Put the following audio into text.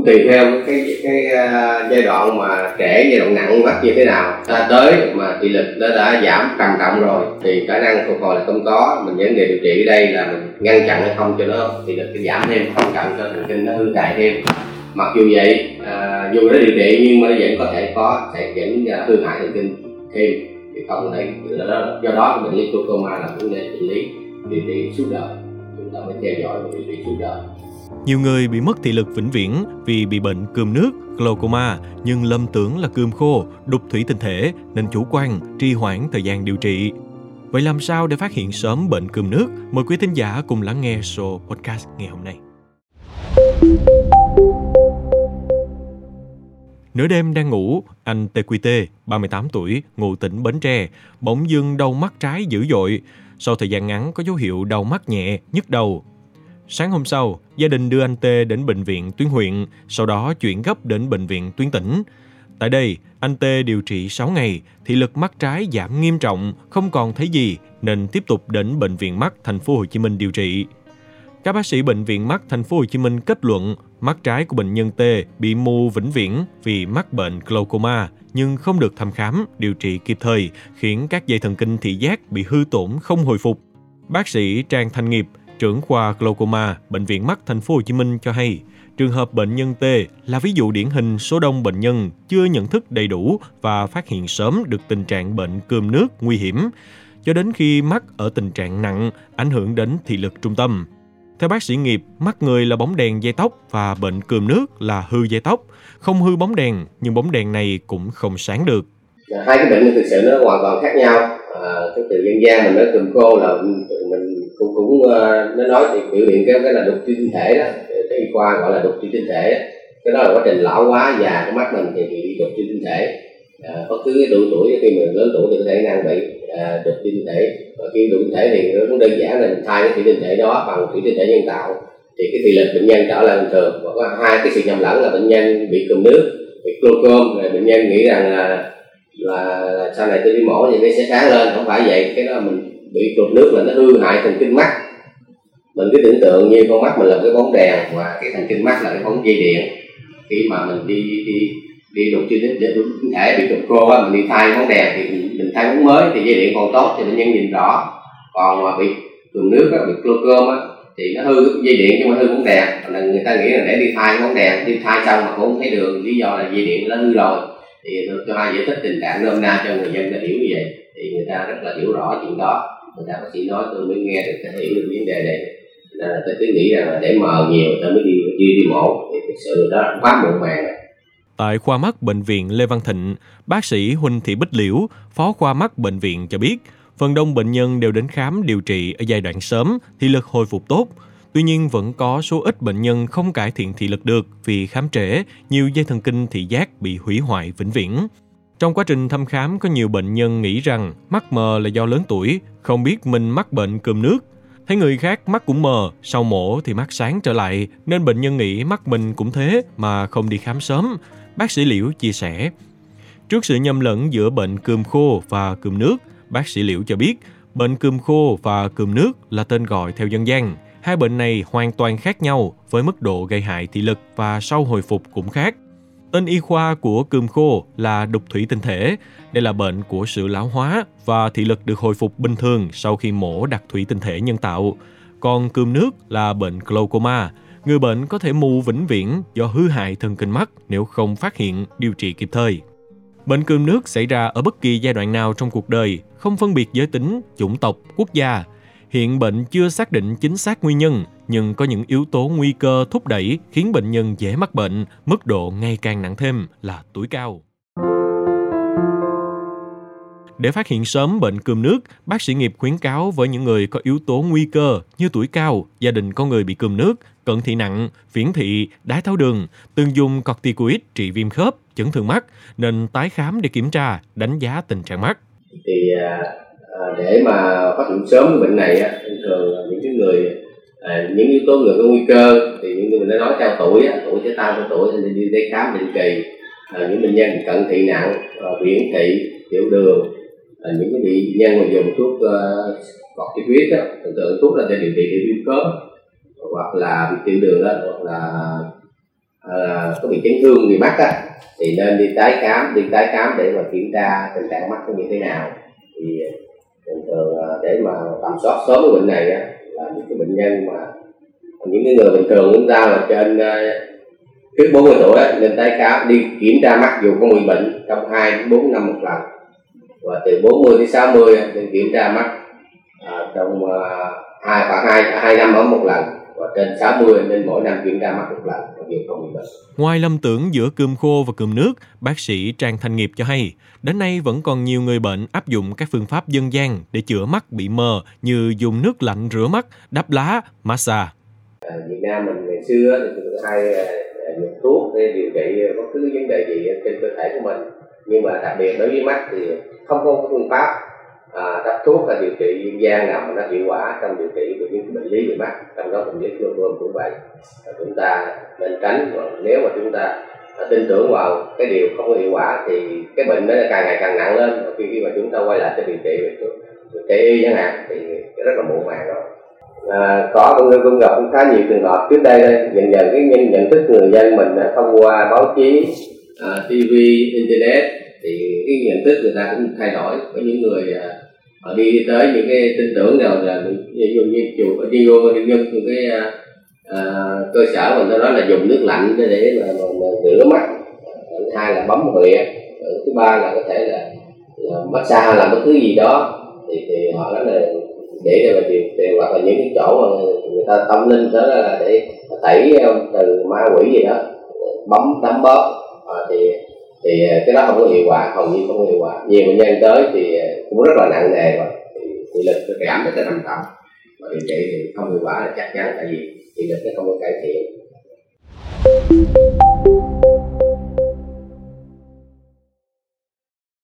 cũng tùy theo cái cái uh, giai đoạn mà trẻ giai đoạn nặng mắc như thế nào. Ta tới mà thị lực nó đã giảm trầm trọng rồi thì khả năng phục hồi là không có. Mình vấn đề điều trị ở đây là mình ngăn chặn hay không cho nó thị lực nó giảm thêm không chặn cho thần kinh nó hư hại thêm. Mặc dù vậy à, dù đã điều trị nhưng mà nó vẫn có thể có sẽ dẫn ra hư hại thần kinh thêm. Thì không thể do đó bệnh lý glaucoma là vấn đề bệnh lý điều trị suốt đời. Chúng ta phải theo dõi và điều trị suốt đời nhiều người bị mất thị lực vĩnh viễn vì bị bệnh cườm nước, glaucoma nhưng lâm tưởng là cườm khô, đục thủy tinh thể nên chủ quan, trì hoãn thời gian điều trị. Vậy làm sao để phát hiện sớm bệnh cườm nước? Mời quý thính giả cùng lắng nghe show podcast ngày hôm nay. Nửa đêm đang ngủ, anh TQT, 38 tuổi, ngụ tỉnh Bến Tre, bỗng dưng đau mắt trái dữ dội. Sau thời gian ngắn có dấu hiệu đau mắt nhẹ, nhức đầu, Sáng hôm sau, gia đình đưa anh T đến bệnh viện tuyến huyện, sau đó chuyển gấp đến bệnh viện tuyến tỉnh. Tại đây, anh T điều trị 6 ngày, thị lực mắt trái giảm nghiêm trọng, không còn thấy gì nên tiếp tục đến bệnh viện mắt thành phố Hồ Chí Minh điều trị. Các bác sĩ bệnh viện mắt thành phố Hồ Chí Minh kết luận mắt trái của bệnh nhân T bị mù vĩnh viễn vì mắc bệnh glaucoma nhưng không được thăm khám, điều trị kịp thời, khiến các dây thần kinh thị giác bị hư tổn không hồi phục. Bác sĩ Trang Thanh Nghiệp, trưởng khoa glaucoma, bệnh viện mắt thành phố Hồ Chí Minh cho hay, trường hợp bệnh nhân T là ví dụ điển hình số đông bệnh nhân chưa nhận thức đầy đủ và phát hiện sớm được tình trạng bệnh cườm nước nguy hiểm, cho đến khi mắt ở tình trạng nặng, ảnh hưởng đến thị lực trung tâm. Theo bác sĩ nghiệp, mắt người là bóng đèn dây tóc và bệnh cườm nước là hư dây tóc. Không hư bóng đèn, nhưng bóng đèn này cũng không sáng được. Dạ, hai cái bệnh này thực sự nó hoàn toàn khác nhau. À, cái từ dân gian mình nói cườm khô là mình cũng cũng ờ, nó nói thì biểu hiện cái cái là đục thủy tinh thể đó. Cái y khoa gọi là đục thủy tinh thể cái đó là quá trình lão hóa già của mắt mình thì bị đục thủy tinh thể. À, bất cứ cái độ tuổi khi mình lớn tuổi thì có thể năng bị à, đục thủy tinh thể. Và khi đục tinh thể thì nó cũng đơn giản là mình thay cái thủy tinh thể đó bằng thủy tinh thể nhân tạo. Thì cái thị lực bệnh nhân trở lại bình thường. Và có hai cái sự nhầm lẫn là bệnh nhân bị cùm nước bị glaucom rồi bệnh nhân nghĩ rằng là là, là sau này tôi đi mổ thì nó sẽ sáng lên. Không phải vậy cái đó mình bị trục nước là nó hư hại thần kinh mắt. Mình cứ tưởng tượng như con mắt mình là cái bóng đèn và cái thần kinh mắt là cái bóng dây điện. Khi mà mình đi đi đi đục trên để đúng thể bị trục khô á mình đi thay bóng đèn thì mình thay bóng mới thì dây điện còn tốt thì bệnh nhân nhìn rõ. Còn mà bị trục nước á bị glaucom á thì nó hư dây điện nhưng mà hư bóng đèn. Là người ta nghĩ là để đi thay bóng đèn đi thay xong mà cũng không thấy đường lý do là dây điện nó hư rồi thì tôi hai giải thích tình trạng nôm na cho người dân ta hiểu như vậy. Thì người ta rất là hiểu rõ chuyện đó. Người ta bác sĩ nói tôi mới nghe được cái hiểu được vấn đề này. Nên là tôi cứ nghĩ rằng là để mờ nhiều tôi mới đi đi đi mổ thì thực sự đó quá muộn màng Tại khoa mắt bệnh viện Lê Văn Thịnh, bác sĩ Huỳnh Thị Bích Liễu, phó khoa mắt bệnh viện cho biết, phần đông bệnh nhân đều đến khám điều trị ở giai đoạn sớm thì lực hồi phục tốt. Tuy nhiên vẫn có số ít bệnh nhân không cải thiện thị lực được vì khám trễ, nhiều dây thần kinh thị giác bị hủy hoại vĩnh viễn. Trong quá trình thăm khám có nhiều bệnh nhân nghĩ rằng mắt mờ là do lớn tuổi, không biết mình mắc bệnh cườm nước. Thấy người khác mắt cũng mờ, sau mổ thì mắt sáng trở lại, nên bệnh nhân nghĩ mắt mình cũng thế mà không đi khám sớm. Bác sĩ Liễu chia sẻ. Trước sự nhầm lẫn giữa bệnh cườm khô và cườm nước, bác sĩ Liễu cho biết bệnh cườm khô và cườm nước là tên gọi theo dân gian. Hai bệnh này hoàn toàn khác nhau với mức độ gây hại thị lực và sau hồi phục cũng khác. Tên y khoa của cườm khô là đục thủy tinh thể. Đây là bệnh của sự lão hóa và thị lực được hồi phục bình thường sau khi mổ đặt thủy tinh thể nhân tạo. Còn cườm nước là bệnh glaucoma. Người bệnh có thể mù vĩnh viễn do hư hại thần kinh mắt nếu không phát hiện, điều trị kịp thời. Bệnh cườm nước xảy ra ở bất kỳ giai đoạn nào trong cuộc đời, không phân biệt giới tính, chủng tộc, quốc gia. Hiện bệnh chưa xác định chính xác nguyên nhân, nhưng có những yếu tố nguy cơ thúc đẩy khiến bệnh nhân dễ mắc bệnh, mức độ ngày càng nặng thêm là tuổi cao. Để phát hiện sớm bệnh cườm nước, bác sĩ nghiệp khuyến cáo với những người có yếu tố nguy cơ như tuổi cao, gia đình có người bị cườm nước, cận thị nặng, viễn thị, đái tháo đường, từng dùng corticoid trị viêm khớp, chấn thương mắt, nên tái khám để kiểm tra, đánh giá tình trạng mắt. Thì à, à, để mà phát hiện sớm bệnh này, thường là những cái người à, những yếu tố người có nguy cơ thì những người đã nói theo tuổi tuổi sẽ tăng theo tuổi thì đi đi khám định kỳ à, những bệnh nhân cận thị nặng à, viễn thị tiểu đường à, những cái bệnh nhân mà dùng thuốc à, uh, corticoid á thường thường thuốc là để điều trị viêm khớp hoặc là bị tiểu đường đó hoặc là à, có bị chấn thương bị mắt á thì nên đi tái khám đi tái khám để mà kiểm tra tình trạng mắt nó như thế nào. Thì thường thường để mà tầm soát sớm cái bệnh này á, là những cái bệnh nhân mà những cái người bình thường chúng ta là trên à, trước 40 tuổi nên tái khám đi kiểm tra mắt dù không bị bệnh trong 2 đến 4 năm một lần. Và từ 40 đến 60 nên kiểm tra mắt à, trong à, hai khoảng hai hai năm ở một lần và trên 60 nên mỗi năm kiểm tra mắt một lần dù không bị bệnh. Ngoài lầm tưởng giữa cơm khô và cơm nước, bác sĩ Trang Thanh Nghiệp cho hay, đến nay vẫn còn nhiều người bệnh áp dụng các phương pháp dân gian để chữa mắt bị mờ như dùng nước lạnh rửa mắt, đắp lá, massage. À, Việt Nam mình ngày xưa thì hay dùng thuốc để điều trị bất cứ vấn đề gì trên cơ thể của mình nhưng mà đặc biệt đối với mắt thì không có phương pháp à, đắp thuốc hay điều trị viêm gan nào mà nó hiệu quả trong điều trị của những bệnh lý về mắt trong đó bệnh lý glaucoma cũng vậy. Và chúng ta nên tránh và nếu mà chúng ta tin tưởng vào cái điều không có hiệu quả thì cái bệnh nó càng ngày càng nặng lên. Và khi, khi mà chúng ta quay lại cho điều trị về điều trị y chẳng hạn thì rất là muộn màng rồi. À, có cũng, cũng gặp cũng khá nhiều trường hợp trước đây đây dần dần cái nhận, nhận thức người dân mình thông qua báo chí à, tv internet thì cái nhận thức người ta cũng thay đổi. Có những người à, họ đi tới những cái tin tưởng nào là ví dụ như chủ đi vô đi vô cái à, à cơ sở mình nó nói là dùng nước lạnh để để mà, mà, mà rửa mắt. Thứ hai là bấm huyệt thứ ba là có thể là, là massage làm bất cứ gì đó. Thì thì họ nói là để là điều tiền hoặc là những cái chỗ mà người ta tâm linh đó là để tẩy à, từ ma quỷ gì đó. Bấm đấm bóp. À, thì thì ờ, cái đó không có hiệu quả hầu như không có hiệu quả. Nhiều bệnh nhân tới thì ờ, cũng rất là nặng nề rồi. Thì, lực nó giảm rất là trầm trọng. Và điều trị thì không hiệu quả là chắc chắn tại vì thì lực nó không có cải thiện.